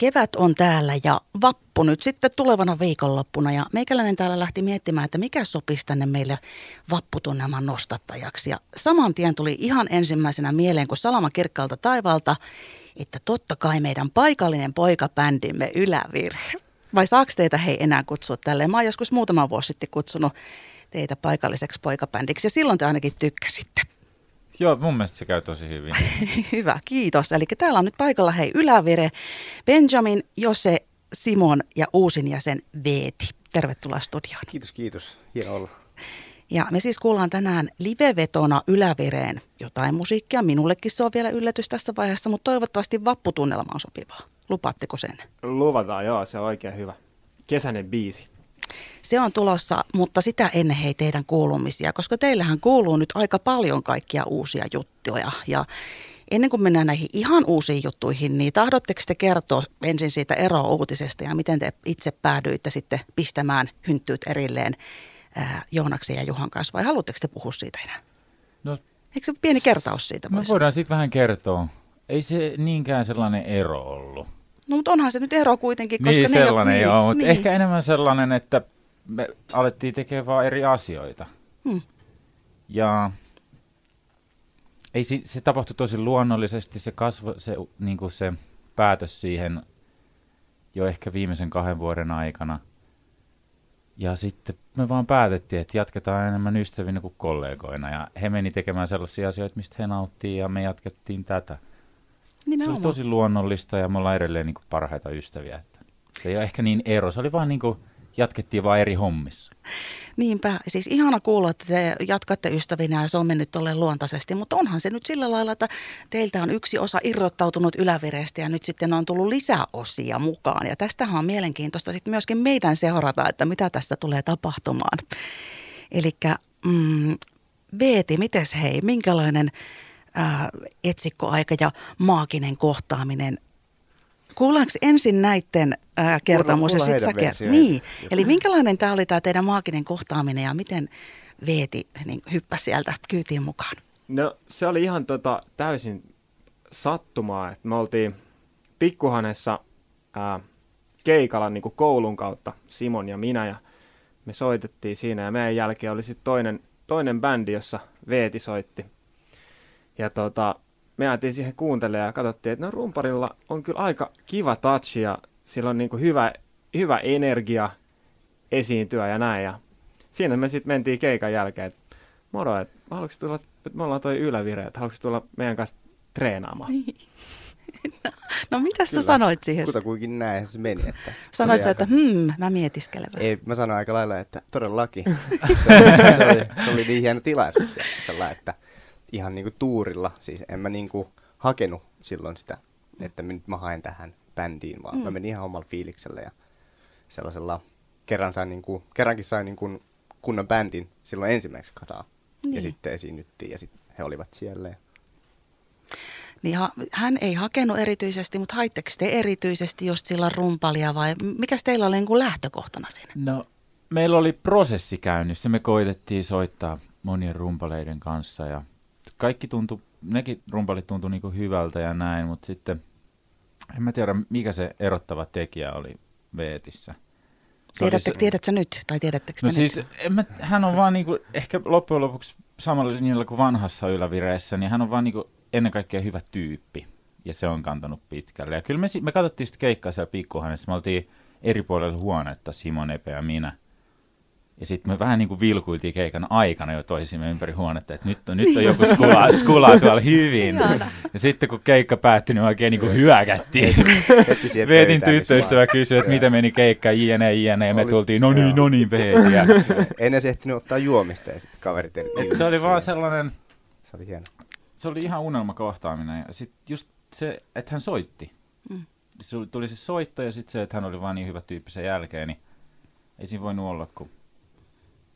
Kevät on täällä ja vappu nyt sitten tulevana viikonloppuna ja meikäläinen täällä lähti miettimään, että mikä sopisi tänne meille vapputunnelman nostattajaksi. Ja saman tien tuli ihan ensimmäisenä mieleen, kun salama kirkkaalta taivaalta, että totta kai meidän paikallinen poikabändimme Ylävirhe. Vai saako teitä hei enää kutsua tälleen? Mä oon joskus muutama vuosi sitten kutsunut teitä paikalliseksi poikabändiksi ja silloin te ainakin tykkäsitte. Joo, mun mielestä se käy tosi hyvin. Hyvä, kiitos. Eli täällä on nyt paikalla hei Ylävire, Benjamin, Jose, Simon ja uusin jäsen Veeti. Tervetuloa studioon. Kiitos, kiitos. Hieno olla. Ja me siis kuullaan tänään live-vetona Ylävireen jotain musiikkia. Minullekin se on vielä yllätys tässä vaiheessa, mutta toivottavasti vapputunnelma on sopivaa. Lupaatteko sen? Luvataan, joo, se on oikein hyvä. Kesäinen biisi. Se on tulossa, mutta sitä ennen hei teidän kuulumisia, koska teillähän kuuluu nyt aika paljon kaikkia uusia juttuja. Ja ennen kuin mennään näihin ihan uusiin juttuihin, niin tahdotteko te kertoa ensin siitä ero-uutisesta ja miten te itse päädyitte sitten pistämään hynttyyt erilleen ää, Joonaksen ja Juhan kanssa, vai haluatteko te puhua siitä enää? No, Eikö se pieni kertaus siitä me voidaan sitten vähän kertoa. Ei se niinkään sellainen ero ollut. No mutta onhan se nyt ero kuitenkin, koska niin ne ei ole- sellainen niin, joo, mutta niin. ehkä enemmän sellainen, että me alettiin tekemään vaan eri asioita. Hmm. Ja ei, se, se tapahtui tosi luonnollisesti, se kasvo, se, niin kuin se päätös siihen jo ehkä viimeisen kahden vuoden aikana. Ja sitten me vaan päätettiin, että jatketaan enemmän ystävinä kuin kollegoina. Ja he meni tekemään sellaisia asioita, mistä he nauttii ja me jatkettiin tätä. Se oli Nimenomaan. tosi luonnollista ja me ollaan edelleen niin kuin parhaita ystäviä. Että se ei ole ehkä niin ero, se oli vaan niin kuin, jatkettiin vaan eri hommissa. Niinpä, siis ihana kuulla, että te jatkatte ystävinä ja se on mennyt tolleen luontaisesti, mutta onhan se nyt sillä lailla, että teiltä on yksi osa irrottautunut ylävireestä ja nyt sitten on tullut lisäosia mukaan. Ja tästähän on mielenkiintoista sitten myöskin meidän seurata, että mitä tässä tulee tapahtumaan. Eli mm, Veeti, mites hei, minkälainen ää, etsikkoaika ja maaginen kohtaaminen Kuullaanko ensin näiden ää, kertomus ja sitten sä versioita. Niin, eli minkälainen tämä oli tämä teidän maaginen kohtaaminen ja miten Veeti niin hyppäsi sieltä kyytiin mukaan? No se oli ihan tota, täysin sattumaa, että me oltiin Pikkuhanessa ää, keikalla niin kuin koulun kautta, Simon ja minä, ja me soitettiin siinä, ja meidän jälkeen oli sitten toinen, toinen bändi, jossa Veeti soitti. Ja tota, me jäätiin siihen kuuntelemaan ja katsottiin, että no rumparilla on kyllä aika kiva touch, ja sillä on niin kuin hyvä, hyvä energia esiintyä ja näin, ja siinä me sitten mentiin keikan jälkeen, että moro, että haluatko tulla, että me ollaan toi ylävire, että haluatko tulla meidän kanssa treenaamaan? No mitä sä sanoit siihen? Kutakuinkin näin se meni. Että Sanoit sä, että aika- hmm, mä mietiskelen vähän. Ei, mä sanoin aika lailla, että todellakin. se, oli, se, oli, se oli niin hieno tilaisuus. Sellainen, että ihan niinku tuurilla, siis en mä niinku hakenut silloin sitä, että nyt mä haen tähän bändiin, vaan Mm. mä menin ihan omalla fiiliksellä ja sellaisella, kerran sain niinku, kerrankin sain niinku kunnon bändin silloin ensimmäiseksi kadaa. Niin. Ja sitten esiinnyttiin ja sitten he olivat siellä. Ja Niin ha, hän ei hakenut erityisesti, mutta haitteko te erityisesti just sillä rumpalia vai mikä teillä oli niin kuin lähtökohtana siinä? No, meillä oli prosessi käynnissä. Me koitettiin soittaa monien rumpaleiden kanssa ja kaikki tuntui, nekin rumpalit tuntui niinku hyvältä ja näin, mutta sitten en mä tiedä, mikä se erottava tekijä oli Veetissä. Se oli Tiedätte, se- tiedätkö sä nyt tai tiedättekö te No nyt? siis en mä, hän on vaan niinku, ehkä loppujen lopuksi samalla linjalla kuin vanhassa ylävireessä, niin hän on vaan niinku ennen kaikkea hyvä tyyppi. Ja se on kantanut pitkälle. Ja kyllä me, me katsottiin sitä keikkaa siellä pikkuhanessa. Me oltiin eri puolella huonetta, Simon, Epe ja minä. Ja sitten me vähän niin kuin vilkuiltiin keikan aikana jo toisimme ympäri huonetta, että nyt on, nyt on joku skula, skulaa tuolla hyvin. Ihana. Ja sitten kun keikka päättyi, niin oikein niin kuin hyökättiin. Veetin tyttöystävä kysyi, että miten meni keikka, jne, jne. Ja me Oli- tultiin, no niin, no niin, Veeti. Ja En edes ehtinyt ottaa juomista ja sitten kaverit eri Et se oli vaan sellainen, Se oli hieno. se oli ihan unelmakohtaaminen. Ja sitten just se, että hän soitti. Mm. Se tuli se soitto ja sitten se, että hän oli vaan niin hyvä tyyppi sen jälkeen, niin ei siinä voinut olla kuin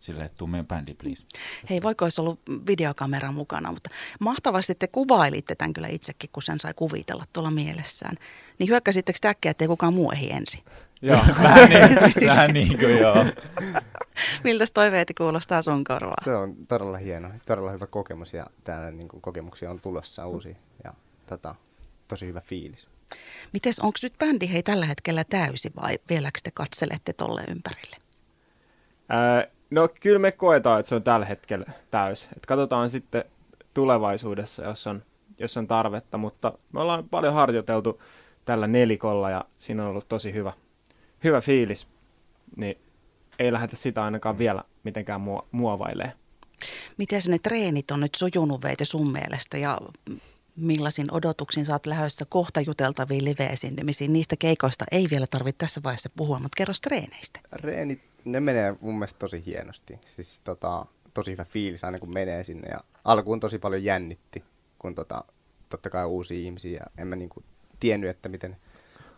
silleen, että tuu meidän bändi, please. Hei, voiko olisi ollut videokamera mukana, mutta mahtavasti te kuvailitte tämän kyllä itsekin, kun sen sai kuvitella tuolla mielessään. Niin hyökkäsittekö te äkkiä, ettei kukaan muu ehdi ensin? Joo, vähän niin, Siis- vähän niin kuin joo. Miltä toi Veeti kuulostaa sun korvaa? Se on todella hieno, todella hyvä kokemus ja täällä niin kuin, kokemuksia on tulossa uusia ja tota, tosi hyvä fiilis. Mites, onko nyt bändi hei tällä hetkellä täysi vai vieläkö te katselette tolle ympärille? Ää, no kyllä me koetaan, että se on tällä hetkellä täys. Et katsotaan sitten tulevaisuudessa, jos on, jos on tarvetta, mutta me ollaan paljon harjoiteltu tällä nelikolla ja siinä on ollut tosi hyvä, hyvä fiilis. Niin ei lähdetä sitä ainakaan vielä mitenkään muo- muovailee. Miten ne treenit on nyt sujunut veite sun mielestä ja millaisin odotuksin saat lähdössä kohta juteltaviin live-esiintymisiin? Niistä keikoista ei vielä tarvitse tässä vaiheessa puhua, mutta kerro treeneistä. Reenit, ne menee mun mielestä tosi hienosti. Siis tota, tosi hyvä fiilis aina kun menee sinne. Ja alkuun tosi paljon jännitti, kun tota, totta kai uusia ihmisiä. Ja en mä niinku tiennyt, että miten,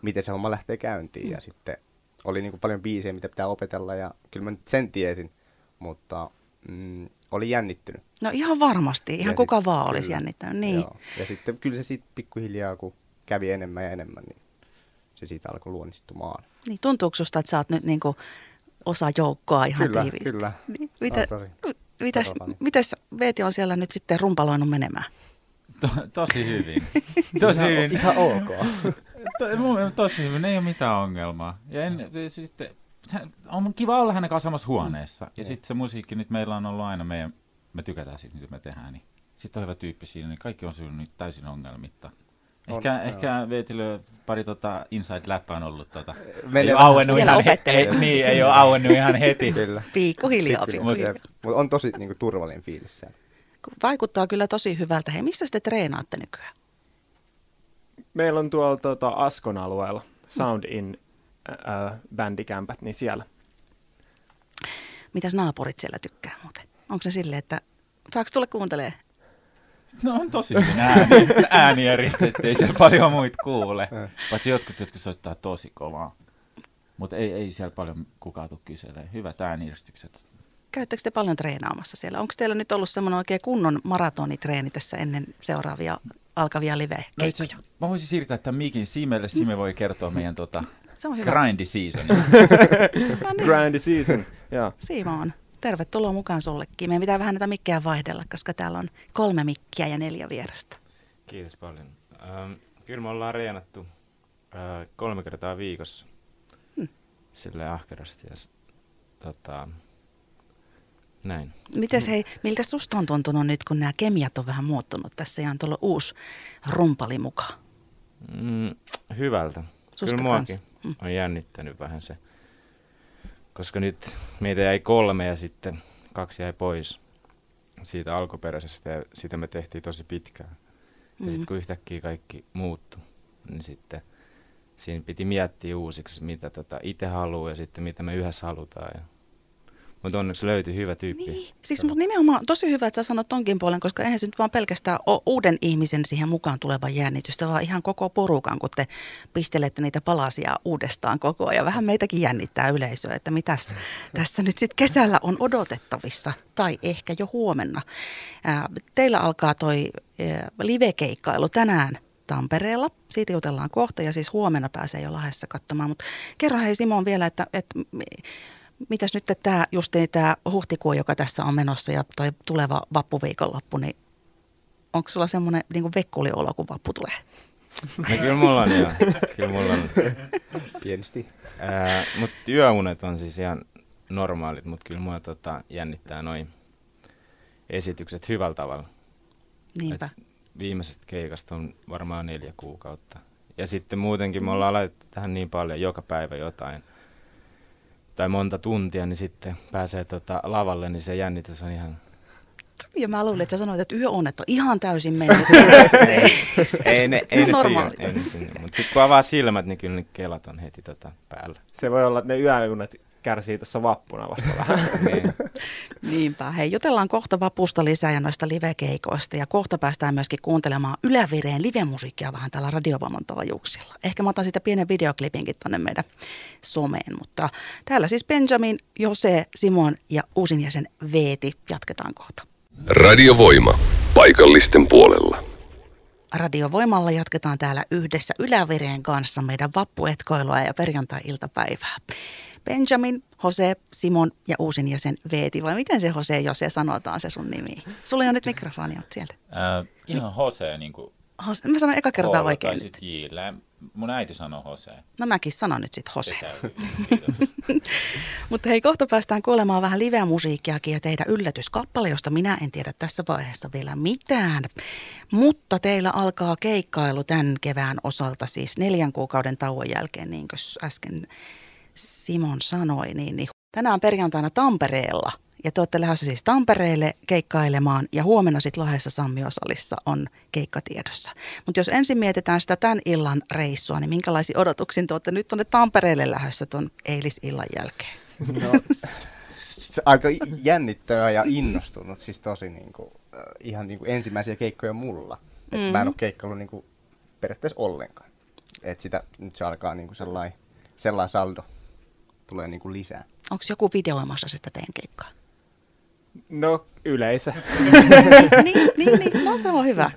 miten se homma lähtee käyntiin. Mm. Ja sitten oli niinku paljon biisejä, mitä pitää opetella. Ja kyllä mä nyt sen tiesin, mutta mm, oli jännittynyt. No ihan varmasti, ihan Ja kuka sit- vaan olisi kyllä. jännittänyt. Niin. Joo. Ja sitten kyllä se sitten pikkuhiljaa, kun kävi enemmän ja enemmän, niin se siitä alkoi luonnistumaan. niin tuntuuko susta, että sä oot nyt niinku osa joukkoa ihan Kyllä, tiiviisti? kyllä. Niin, mitä, mitäs, mitäs Veeti on siellä nyt sitten rumpaloinut menemään? To, tosi hyvin. Tosi ihan, hyvin. Ihan ok. To, mun- tosi hyvin, ei ole mitään ongelmaa. Ja en, sitten, on kiva olla hänen kanssa samassa huoneessa. Ja sitten se musiikki nyt meillä on ollut aina, meidän, me tykätään siitä, mitä me tehdään. Niin sitten on hyvä tyyppi siinä, niin kaikki on sujunut nyt täysin ongelmitta. Ehkä, On, ehkä Veetilö pari tota inside-läppää on ollut tota. Menee ei ole auennut ihan, he, ei, niin, ei ole auennut ihan heti. Kyllä. Pikkuhiljaa, Pikkuhiljaa. pikkuhiljaa. Mutta on tosi niinku, turvallinen fiilis siellä. Vaikuttaa kyllä tosi hyvältä. Hei, missä te treenaatte nykyään? Meillä on tuolla tota, Askon alueella Sound in äh, bändikämpät, niin siellä. Mitäs naapurit siellä tykkää muuten? Onko se silleen, että saako tulla kuuntelee? No on tosi hyvin ääni, äänieristetty, ei siellä paljon muita kuule. Paitsi jotkut, jotka soittaa tosi kovaa. Mutta ei, ei siellä paljon kukaan tule kyselee. Hyvät äänieristykset. Käyttekö te paljon treenaamassa siellä? Onko teillä nyt ollut semmoinen oikein kunnon maratonitreeni tässä ennen seuraavia alkavia No itse live-keikkoja? asiassa mä voisin siirtää tämän mikin Simelle. Sime voi kertoa meidän tota, Se on hyvä. grindy seasonista. No niin, Grindy season, joo. Simon, tervetuloa mukaan sullekin. Meidän pitää vähän näitä mikkejä vaihdella, koska täällä on kolme mikkiä ja neljä vierestä. Kiitos paljon. Ähm, kyllä me ollaan reenattu äh, kolme kertaa viikossa. Hmm. Sille ahkerasti. Ja, tota, näin. Mites hei, miltä susta on tuntunut nyt, kun nämä kemiat on vähän muuttunut tässä ja on tullut uusi rumpali mukaan? Mm, hyvältä. Susta kyllä muakin Mm. on jännittänyt vähän se. Koska nyt meitä jäi kolme ja sitten kaksi jäi pois siitä alkuperäisestä ja sitä me tehtiin tosi pitkään. Ja Mm. sitten kun yhtäkkiä kaikki muuttui, niin sitten siinä piti miettiä uusiksi, mitä tota itse haluaa ja sitten mitä me yhdessä halutaan. Ja... Mutta onneksi löytyi hyvä tyyppi. Niin, siis mutta nimenomaan tosi hyvä, että sä sanot tonkin puolen, koska eihän se nyt vaan pelkästään ole uuden ihmisen siihen mukaan tulevan jännitystä, vaan ihan koko porukan, kun te pistelette niitä palasia uudestaan koko ajan. Vähän meitäkin jännittää yleisöä, että mitäs tässä nyt sitten kesällä on odotettavissa, tai ehkä jo huomenna. Teillä alkaa toi live-keikkailu tänään Tampereella. Siitä jutellaan kohta ja siis huomenna pääsee jo Lahdessa katsomaan. Mutta kerro hei Simon vielä, että, että mitäs nyt tämä justiin tämä huhtikuu, joka tässä on menossa ja toi tuleva vappuviikonloppu, niin onko sulla semmoinen niin vekkuliolo, kun vappu tulee? No kyllä mulla on joo. Kyllä mulla on. Pienesti. Ää, mut yöunet on siis ihan normaalit, mutta kyllä mua tota, jännittää noin esitykset hyvällä tavalla. Niinpä. Et viimeisestä keikasta on varmaan neljä kuukautta. Ja sitten muutenkin me ollaan laitettu tähän niin paljon, joka päivä jotain, tai monta tuntia, niin sitten pääsee tota lavalle, niin se jännitys on ihan... Ja mä luulin, että sä sanoit, että yöunet on ihan täysin mennyt. ei ne, ei ne Normaali. sinne, ei ne sinne. Mutta sitten kun avaa silmät, niin kyllä ne kelat on heti tota päällä. Se voi olla, että ne yöunet kärsii tuossa vappuna vasta vähän. niin. Niinpä. Hei, jutellaan kohta vapusta lisää ja noista live-keikoista. Ja kohta päästään myöskin kuuntelemaan ylävireen live-musiikkia vähän täällä radiovoiman taajuuksilla. Ehkä mä otan sitä pienen videoklipinkin tonne meidän someen. Mutta täällä siis Benjamin, Jose, Simon ja uusin jäsen Veeti. Jatketaan kohta. Radiovoima. Paikallisten puolella. Radiovoimalla jatketaan täällä yhdessä Ylävireen kanssa meidän vappuetkoilua ja perjantai-iltapäivää. Benjamin, Jose, Simon ja uusin jäsen Veeti, vai miten se Jose, Jose sanotaan se sun nimi? Sulla on nyt mikrofoni oot sieltä. Äh, ihan Hose, niin kuin Jose, mä sanoin eka kertaa H, oikein nyt. sit J. Läm, mun äiti sanoo Jose. No mäkin sanon nyt sitten Jose. Mutta hei, kohta päästään kuulemaan vähän liveä musiikkiakin ja teidän yllätyskappale, josta minä en tiedä tässä vaiheessa vielä mitään. Mutta teillä alkaa keikkailu tämän kevään osalta siis neljän kuukauden tauon jälkeen, niin kuin äsken Simon sanoi, niin, niin tänään perjantaina Tampereella. Ja te olette lähdössä siis Tampereelle keikkailemaan ja huomenna sitten Lahdessa Sammiosalissa on keikkatiedossa. Mutta jos ensin mietitään sitä tämän illan reissua, niin minkälaisia odotuksia te olette nyt tuonne Tampereelle lähdössä tuon eilisillan jälkeen? No, aika jännittävä ja innostunut, siis tosi niinku, äh, ihan niinku ensimmäisiä keikkoja mulla. Et Mä en ole keikkaillut niinku periaatteessa ollenkaan. Et sitä, nyt se alkaa niinku sellainen sellai saldo tulee niinku lisää. Onko joku videoimassa sitä teidän keikkaa? No yleisö. niin, niin, niin, no se on hyvä.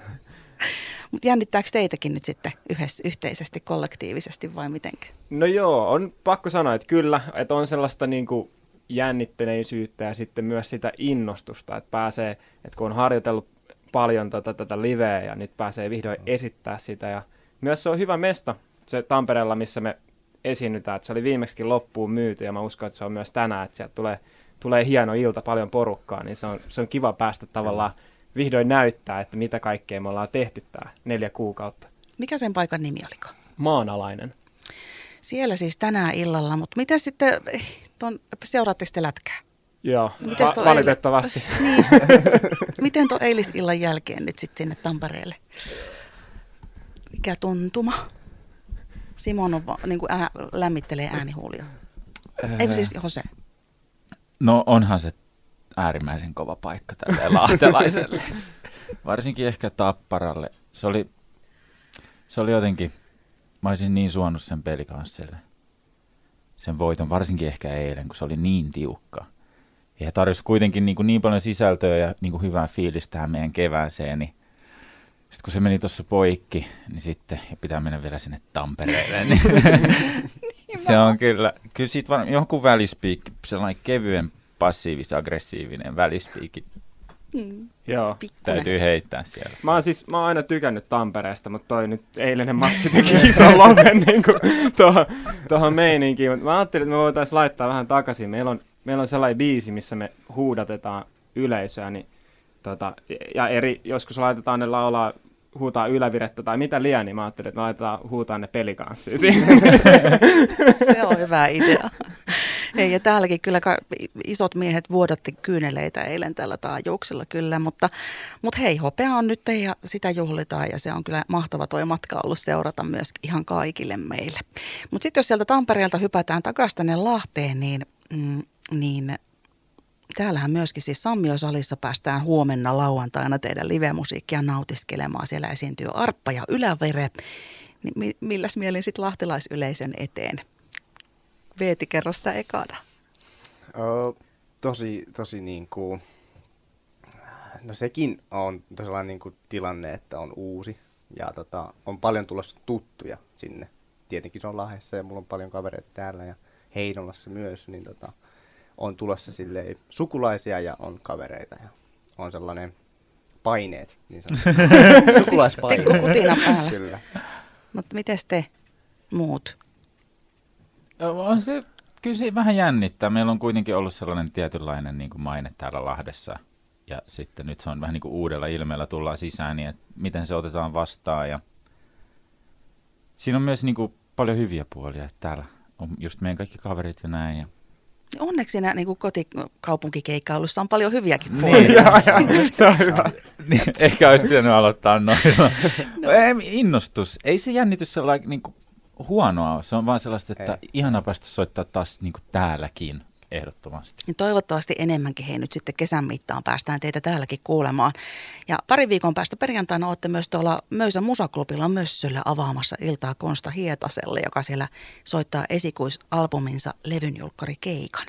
Mutta jännittääkö teitäkin nyt sitten yhdessä, yhteisesti, kollektiivisesti vai mitenkä? No joo, on pakko sanoa, että kyllä, että on sellaista niin kuin jännitteneisyyttä ja sitten myös sitä innostusta, että pääsee, että kun on harjoitellut paljon tätä, tätä liveä ja nyt pääsee vihdoin esittää sitä ja myös se on hyvä mesta, se Tampereella, missä me esiinnytään, että se oli viimeksikin loppuun myyty ja mä uskon, että se on myös tänään, että sieltä tulee, tulee hieno ilta, paljon porukkaa, niin se on, se on kiva päästä tavallaan vihdoin näyttää, että mitä kaikkea me ollaan tehty tämä neljä kuukautta. Mikä sen paikan nimi olikaan? Maanalainen. Siellä siis tänään illalla, mutta miten sitten, ton, seuraatteko te lätkää? Joo, Mites va- valitettavasti. Niin. Miten tuon eilisillan jälkeen nyt sitten sinne Tampereelle? Mikä tuntuma? Simon on, va- niin kuin ää, lämmittelee äänihuulia. Eikö siis Jose? No onhan se äärimmäisen kova paikka tälle lahtelaiselle. Varsinkin ehkä Tapparalle. Se oli, se oli jotenkin, mä olisin niin suonut sen pelikanssille. Sen voiton, varsinkin ehkä eilen, kun se oli niin tiukka. Ja he tarjosi kuitenkin niin, kuin niin paljon sisältöä ja niin kuin hyvää fiilistä tähän meidän kevääseen, niin sitten kun se meni tuossa poikki, niin sitten ja pitää mennä vielä sinne Tampereelle, niin se on kyllä, kyllä siitä var, joku välispiikki, sellainen kevyen passiivis-aggressiivinen välispiikki Joo. Pikkuinen. täytyy heittää siellä. Mä oon siis, mä oon aina tykännyt Tampereesta, mutta toi nyt eilinen matsi teki ison loven niin tuohon, tuohon meininkiin. Mutta mä ajattelin, että me voitaisiin laittaa vähän takaisin. Meillä on, meillä on sellainen biisi, missä me huudatetaan yleisöä, niin, tota, ja eri, joskus laitetaan ne laulaa huutaa ylävirettä tai mitä liian, niin mä ajattelin, että me laitetaan huutaa ne pelikanssiin. Se on hyvä idea. Hei, ja täälläkin kyllä ka- isot miehet vuodatti kyyneleitä eilen tällä taajuuksella kyllä, mutta, mutta hei, hopea on nyt ja sitä juhlitaan ja se on kyllä mahtava toi matka ollut seurata myös ihan kaikille meille. Mutta sitten jos sieltä Tampereelta hypätään takaisin tänne Lahteen, niin, mm, niin täällähän myöskin siis Sammio-salissa päästään huomenna lauantaina teidän live-musiikkia nautiskelemaan. Siellä esiintyy Arppa ja Ylävere. Niin mi- milläs mielin sitten lahtelaisyleisön eteen? Veeti, kerro sä ekana. Öö, tosi, tosi niinku, no sekin on sellainen niinku tilanne, että on uusi ja tota, on paljon tulossa tuttuja sinne. Tietenkin se on Lahdessa ja mulla on paljon kavereita täällä ja Heinolassa myös, niin tota, on tulossa silleen sukulaisia ja on kavereita ja on sellainen paineet, niin sanotusti. Sukulaispaineet. Pikku kutina päällä. Kyllä. Mutta miten te muut? On se, kyllä se vähän jännittää. Meillä on kuitenkin ollut sellainen tietynlainen niin kuin maine täällä Lahdessa. Ja sitten nyt se on vähän niin kuin uudella ilmeellä tullaan sisään, niin että miten se otetaan vastaan. Ja siinä on myös niin kuin paljon hyviä puolia. Että täällä on just meidän kaikki kaverit ja näin. Ja Onneksi siinä niin kotikaupunkikeikkailussa on paljon hyviäkin puolia. se on hyvä. niin, ehkä olisi pitänyt aloittaa noilla. No. Ei, innostus. Ei se jännitys sellainen niin kuin huonoa ole. Se on vaan sellaista, että Ei. ihana päästä soittaa taas niin kuin täälläkin ehdottomasti. Niin toivottavasti enemmänkin hei nyt sitten kesän mittaan päästään teitä täälläkin kuulemaan. Ja pari viikon päästä perjantaina olette myös tuolla Möysän musaklubilla Mössöllä avaamassa iltaa Konsta Hietaselle, joka siellä soittaa esikuisalbuminsa levynjulkkari keikan.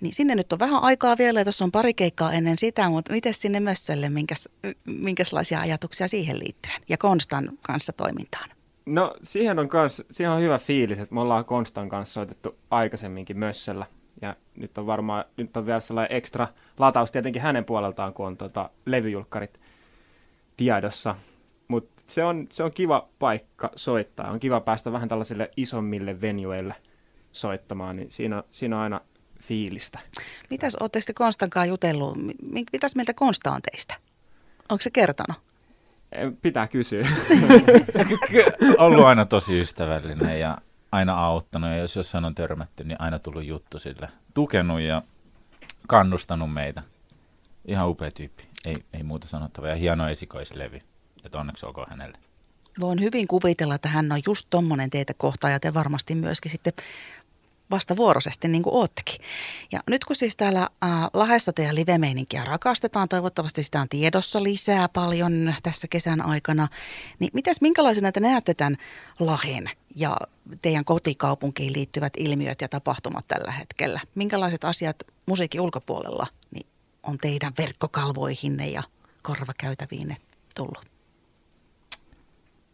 Niin sinne nyt on vähän aikaa vielä ja tuossa on pari keikkaa ennen sitä, mutta miten sinne Mössölle, minkäs, minkälaisia ajatuksia siihen liittyen ja Konstan kanssa toimintaan? No siihen on, kans, siihen on hyvä fiilis, että me ollaan Konstan kanssa soitettu aikaisemminkin Mössöllä. Ja nyt on varmaan, nyt on vielä sellainen ekstra lataus tietenkin hänen puoleltaan, kun on tota, levyjulkkarit tiedossa. Mutta se on, se on kiva paikka soittaa. On kiva päästä vähän tällaisille isommille venueille soittamaan, niin siinä, siinä on aina fiilistä. Mitäs ootte sitten Konstankaan jutellut? Mi- Mitäs mieltä Konsta on teistä? Onko se kertonut? Pitää kysyä. ollut aina tosi ystävällinen ja aina auttanut. Ja jos jossain on törmätty, niin aina tullut juttu sille. Tukenut ja kannustanut meitä. Ihan upea tyyppi. Ei, ei muuta sanottavaa. Ja hieno esikoislevy. Että onneksi olkoon hänelle. Voin hyvin kuvitella, että hän on just tommonen teitä kohtaan ja te varmasti myöskin sitten vastavuoroisesti niin kuin oottekin. Ja nyt kun siis täällä äh, Lahdessa teidän live-meininkiä rakastetaan, toivottavasti sitä on tiedossa lisää paljon tässä kesän aikana, niin mitäs, minkälaisena te näette tämän Lahden ja teidän kotikaupunkiin liittyvät ilmiöt ja tapahtumat tällä hetkellä? Minkälaiset asiat musiikin ulkopuolella niin on teidän verkkokalvoihinne ja korvakäytäviinne tullut?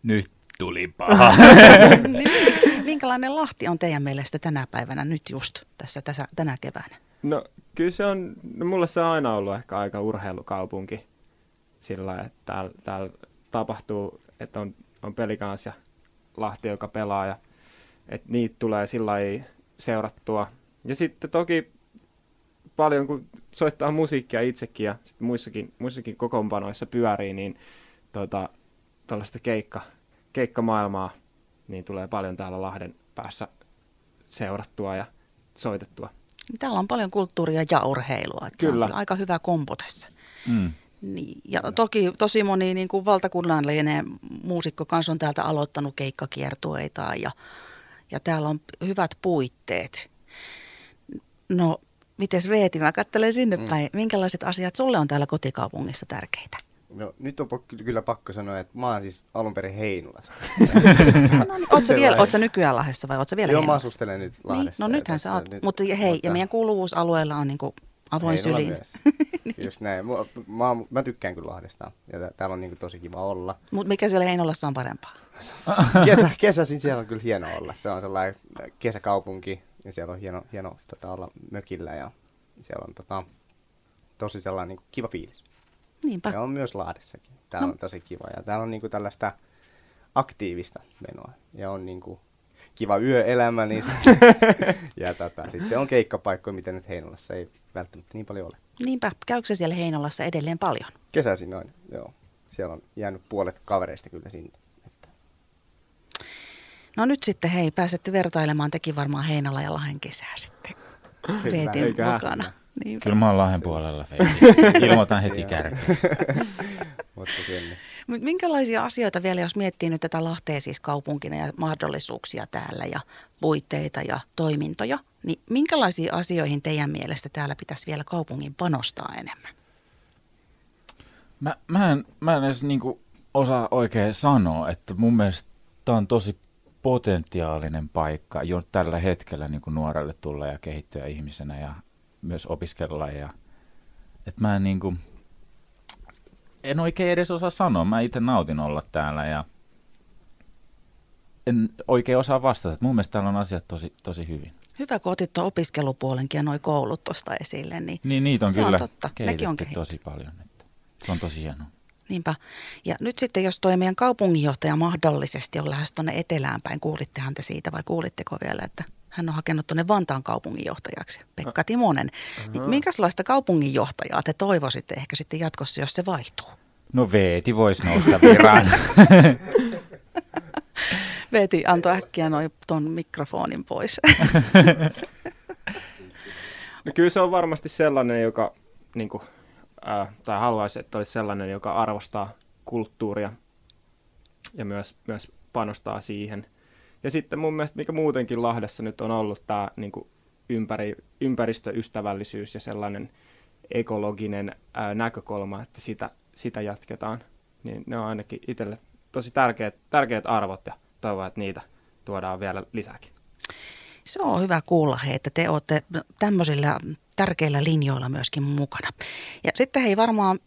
Nyt tuli paha. Minkälainen Lahti on teidän mielestä tänä päivänä nyt just tässä, tässä tänä keväänä? No kyllä se on, no mulle se on aina ollut ehkä aika urheilukaupunki sillä että täällä, täällä tapahtuu, että on, on pelikans ja Lahti, joka pelaa ja että niitä tulee sillä seurattua. Ja sitten toki paljon, kun soittaa musiikkia itsekin ja sit muissakin, muissakin kokoonpanoissa pyörii, niin tuota, tuollaista keikka, keikkamaailmaa niin tulee paljon täällä Lahden päässä seurattua ja soitettua. Täällä on paljon kulttuuria ja urheilua. Että Se Kyllä. on aika hyvä kompo tässä. Mm. Niin, ja toki tosi moni niin kuin valtakunnallinen muusikko kanssa on täältä aloittanut keikkakiertueita ja, ja täällä on hyvät puitteet. No, mites Veeti, mä katselen sinne päin. Minkälaiset asiat sulle on täällä kotikaupungissa tärkeitä? No, nyt on kyllä pakko sanoa, että mä oon siis alun perin Heinolasta. No niin, vielä, oot sä nykyään Lahdessa vai oot sä vielä Joo, mä Heinolassa? asustelen nyt Niin, Lahdessa. no ja nythän sä oot. nyt- Mutta hei, ja meidän kuuluvuusalueella on niin kuin avoin Heinola sylin. myös. Just näin. Mä, mä, mä tykkään kyllä Lahdesta ja tää- täällä on niinku tosi kiva olla. Mutta mikä siellä Heinolassa on parempaa? Kesä, kesäsin siellä on kyllä hieno olla. Se on sellainen kesäkaupunki ja siellä on hieno, hieno tota, olla mökillä ja siellä on tota, tosi sellainen niinku kiva fiilis. Niinpä. Ja on myös Lahdessakin. Täällä No. on tosi kiva ja täällä on niinku tällaista aktiivista menoa ja on niinku kiva yöelämä niin ja tota, sitten on keikkapaikkoja, mitä nyt Heinolassa ei välttämättä niin paljon ole. Niinpä. Käykö se siellä Heinolassa edelleen paljon? Kesäisin noin, joo. Siellä on jäänyt puolet kavereista kyllä sinne. Että No nyt sitten hei, pääsette vertailemaan tekin varmaan Heinola ja Lahden kesää sitten. Veetin mukana. Niin. Kyllä mä oon Lahden puolella, Feiti. Ilmoitan heti kärkeen. Mutta Minkälaisia asioita vielä, jos miettii nyt tätä Lahtea siis kaupunkina ja mahdollisuuksia täällä ja puitteita ja toimintoja, niin minkälaisiin asioihin teidän mielestä täällä pitäisi vielä kaupungin panostaa enemmän? Mä, mä, en, mä en edes niinku osaa oikein sanoa, että mun mielestä tämä on tosi potentiaalinen paikka jo tällä hetkellä niin nuorelle tulla ja kehittyä ihmisenä ja myös opiskella. Ja, et mä en, niin kuin, en oikein edes osaa sanoa. Mä itse nautin olla täällä ja en oikein osaa vastata. Et mun mielestä täällä on asiat tosi, tosi hyvin. Hyvä, kun otit tuon opiskelupuolenkin ja noi koulut tuosta esille. Niin, Niin niitä on Se on kyllä totta. Nekin on kehitetty tosi paljon. Että se on tosi hienoa. Niinpä. Ja nyt sitten, jos toi meidän kaupunginjohtaja mahdollisesti on lähes tuonne etelään päin, kuulittehan te siitä vai kuulitteko vielä, että hän on hakenut tuonne Vantaan kaupunginjohtajaksi, Pekka Timonen. Niin minkälaista kaupunginjohtajaa te toivoisitte ehkä sitten jatkossa, jos se vaihtuu? No Veeti voisi nousta viraan. Veti antoi äkkiä noin ton mikrofonin pois. No kyllä se on varmasti sellainen, joka niin kuin, ää, tai haluaisi, että olisi sellainen, joka arvostaa kulttuuria ja myös, myös panostaa siihen. Ja sitten mun mielestä, mikä muutenkin Lahdessa nyt on ollut tämä niin ympäri, ympäristöystävällisyys ja sellainen ekologinen ää, näkökulma, että sitä, sitä jatketaan, niin ne on ainakin itselle tosi tärkeät, tärkeät arvot ja toivon, että niitä tuodaan vielä lisääkin. Se on hyvä kuulla, hei, että te olette tämmöisillä tärkeillä linjoilla myöskin mukana. Ja sitten hei varmaan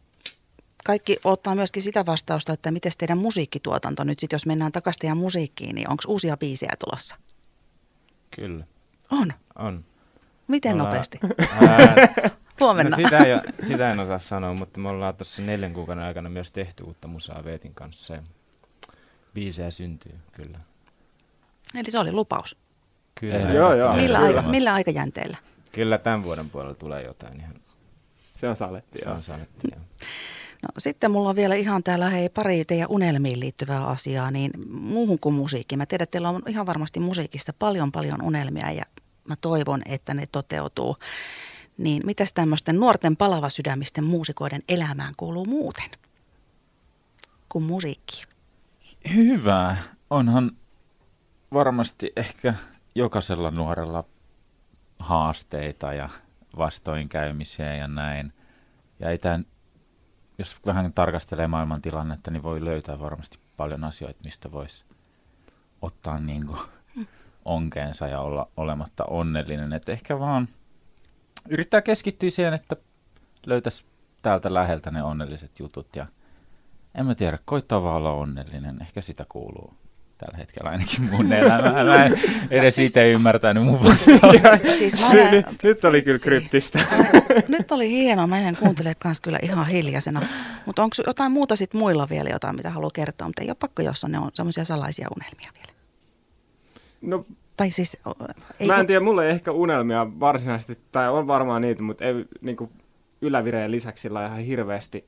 kaikki ottaa myöskin sitä vastausta, että miten teidän musiikkituotanto nyt sitten, jos mennään takaisin teidän musiikkiin, niin onko uusia biisejä tulossa? Kyllä, On. on. Miten Ollaan- nopeasti? Ää, Huomenna. No sitä, ei, sitä en osaa sanoa, mutta me ollaan tuossa neljän kuukauden aikana myös tehty uutta musaa Veetin kanssa. Ja biisejä syntyy, kyllä. Eli se oli lupaus. Kyllä, Joo, joo. Millä, Kyllä. aika, millä aikajänteellä? kyllä tämän vuoden puolella tulee jotain ihan, Se on saletti, se on saletti. joo. No, sitten mulla on vielä ihan täällä hei, pari teidän unelmiin liittyvää asiaa, niin muuhun kuin musiikki. Mä tiedän, että teillä on ihan varmasti musiikissa paljon paljon unelmia ja mä toivon, että ne toteutuu. Niin mitäs tämmöisten nuorten palava sydämisten muusikoiden elämään kuuluu muuten kuin musiikki? Hyvä. Onhan varmasti ehkä jokaisella nuorella haasteita ja vastoinkäymisiä ja näin. Ja ei tämän, jos vähän tarkastelee maailman tilannetta, niin voi löytää varmasti paljon asioita, mistä voisi ottaa niin kuin onkeensa ja olla olematta onnellinen. Et ehkä vaan yrittää keskittyä siihen, että löytäisi täältä läheltä ne onnelliset jutut ja en mä tiedä, koittaa vaan olla onnellinen. Ehkä sitä kuuluu tällä hetkellä ainakin mun elämään. Mä en edes itse ymmärtänyt mun vastausta. Siis mä Nyt, näen- nyt, nyt oli kyllä Vitsi. kryptistä. Nyt oli hienoa, mä en kuuntele kans kyllä ihan hiljaisena. Mutta onko jotain muuta sit muilla vielä jotain, mitä haluaa kertoa? Mutta ei ole pakko, jos on, ne on semmoisia salaisia unelmia vielä. No, Tai siis, ei, mä en tiedä, mulla ei ehkä unelmia varsinaisesti, tai on varmaan niitä, mutta ei niinku ylävireen lisäksi sillä ihan hirveästi.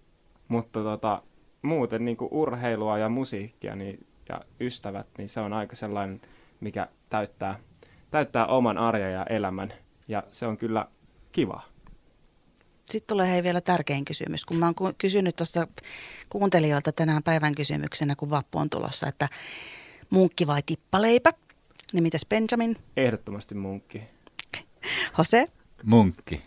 Mutta tota, muuten niinku urheilua ja musiikkia niin, ja ystävät, niin se on aika sellainen, mikä täyttää, täyttää oman arjen ja elämän. Ja se on kyllä kiva. Sitten tulee hei vielä tärkein kysymys, kun mä oon kysynyt tuossa kuuntelijoilta tänään päivän kysymyksenä, kun vappu on tulossa, että munkki vai tippaleipä? Niin mitäs Benjamin, Ehdottomasti munkki. Jose, Munkki.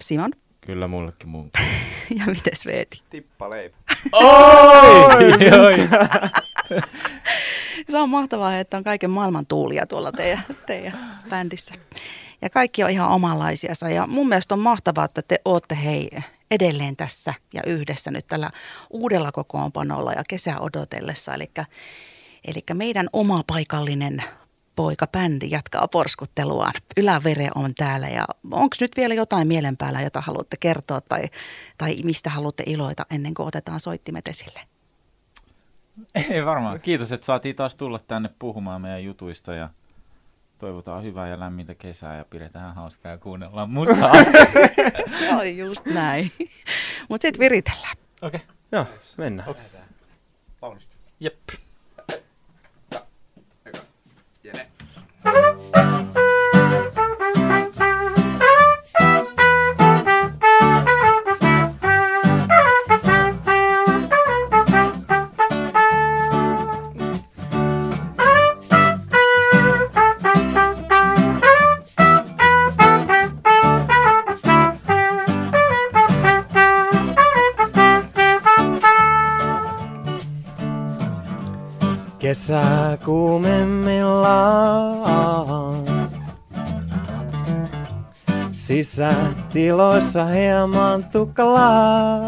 Simon Kyllä mullekin mun. ja mitäs Veeti? Tippaleipä. Oi, oi. Se on mahtavaa, että on kaiken maailman tuulia tuolla teidän, teidän bändissä. Ja kaikki on ihan omanlaisiansa. Ja mun mielestä on mahtavaa, että te ootte hei edelleen tässä ja yhdessä nyt tällä uudella kokoonpanolla ja kesää odotellessa. Eli, eli meidän oma paikallinen poika bändi jatkaa porskutteluaan. Ylävere on täällä ja onko nyt vielä jotain mielen päällä, jota haluatte kertoa tai, tai mistä haluatte iloita ennen kuin otetaan soittimet esille? Ei varmaan. Kiitos, että saatiin taas tulla tänne puhumaan meidän jutuista ja toivotaan hyvää ja lämmintä kesää ja pidetään hauskaa ja kuunnellaan musaa. Se on just näin. Mutta sitten viritellään. Okei. Joo, mennään. Valmista. Jep. Jene. Kesä kuumemmillaan. Sisätiloissa hieman tukalaa.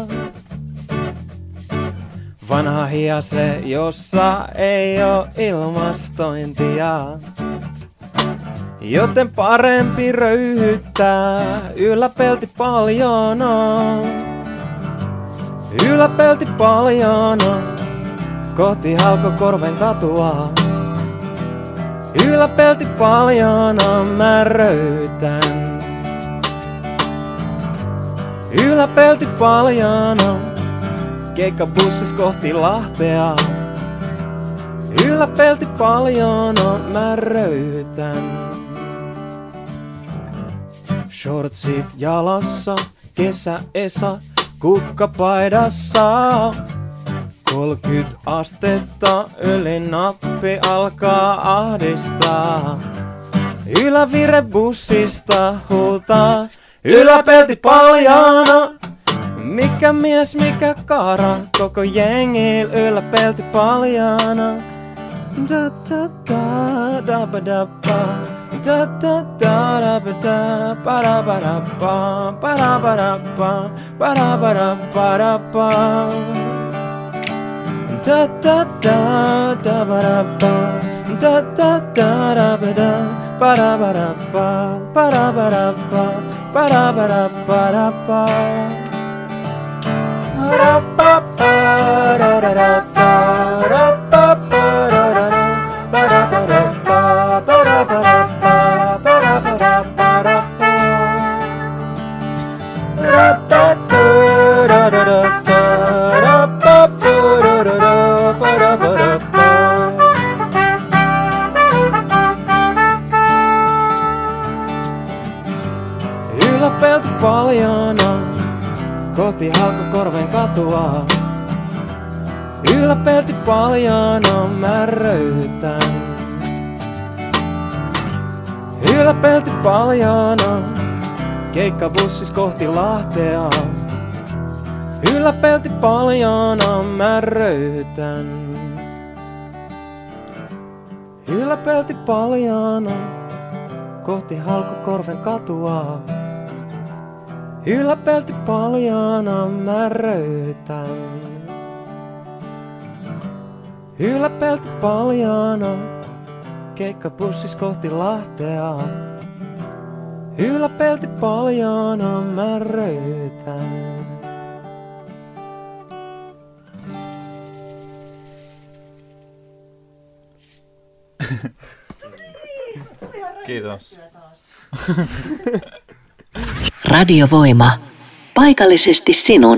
Vanha hiase, jossa ei oo ilmastointia. Joten parempi röyhyttää yläpelti paljon on. Yläpelti paljon on. Kohti halkokorven katua. Yläpelti paljon on mä röytän. Yläpelti paljon on. Keikkabussis kohti Lahtea. Yläpelti paljon on mä röytän. Shortsit jalassa, kesä Esa, kukkapaidassa. 30 astetta yli nappi alkaa ahdistaa. Ylävire bussista huutaa, yläpelti paljana. Mikä mies, mikä kaara, koko jengi yläpelti paljana. Da da da da ba da ba. Da da da da ba da ba da ba da ba ba da ba da ba ba da ba da ba da ba. Da da da da ba da ba. Da da da da ba da. Ba da ba da ba. Ba da ba da ba. Ba da ba da ba da ba. Ra ba ba da da da kohti halkokorven katua. Yläpelti paljaana mä röytän. Yläpelti paljaana, keikkabussis kohti Lahtea. Yläpelti paljaana mä röytän. Yläpelti paljaana, kohti halkokorven katua. Yläpelti paljaana mä röytän. Yläpelti paljaana, keikkabussis kohti Lahtea. Yläpelti paljaana mä röytän. Kiitos. Radiovoima. Paikallisesti sinun.